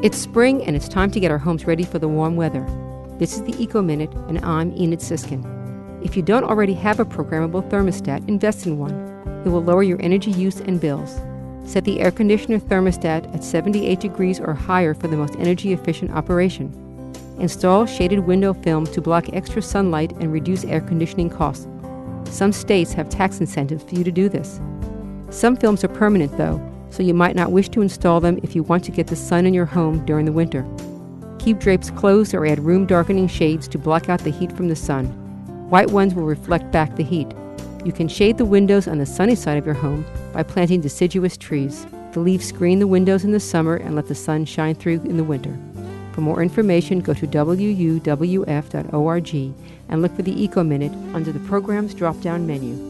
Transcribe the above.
It's spring and it's time to get our homes ready for the warm weather. This is the Eco Minute, and I'm Enid Sisskin. If you don't already have a programmable thermostat, invest in one. It will lower your energy use and bills. Set the air conditioner thermostat at 78 degrees or higher for the most energy efficient operation. Install shaded window film to block extra sunlight and reduce air conditioning costs. Some states have tax incentives for you to do this. Some films are permanent, though, so you might not wish to install them if you want to get the sun in your home during the winter. Keep drapes closed or add room darkening shades to block out the heat from the sun. White ones will reflect back the heat. You can shade the windows on the sunny side of your home by planting deciduous trees. The leaves screen the windows in the summer and let the sun shine through in the winter. For more information, go to wuwf.org and look for the Eco Minute under the program's drop down menu.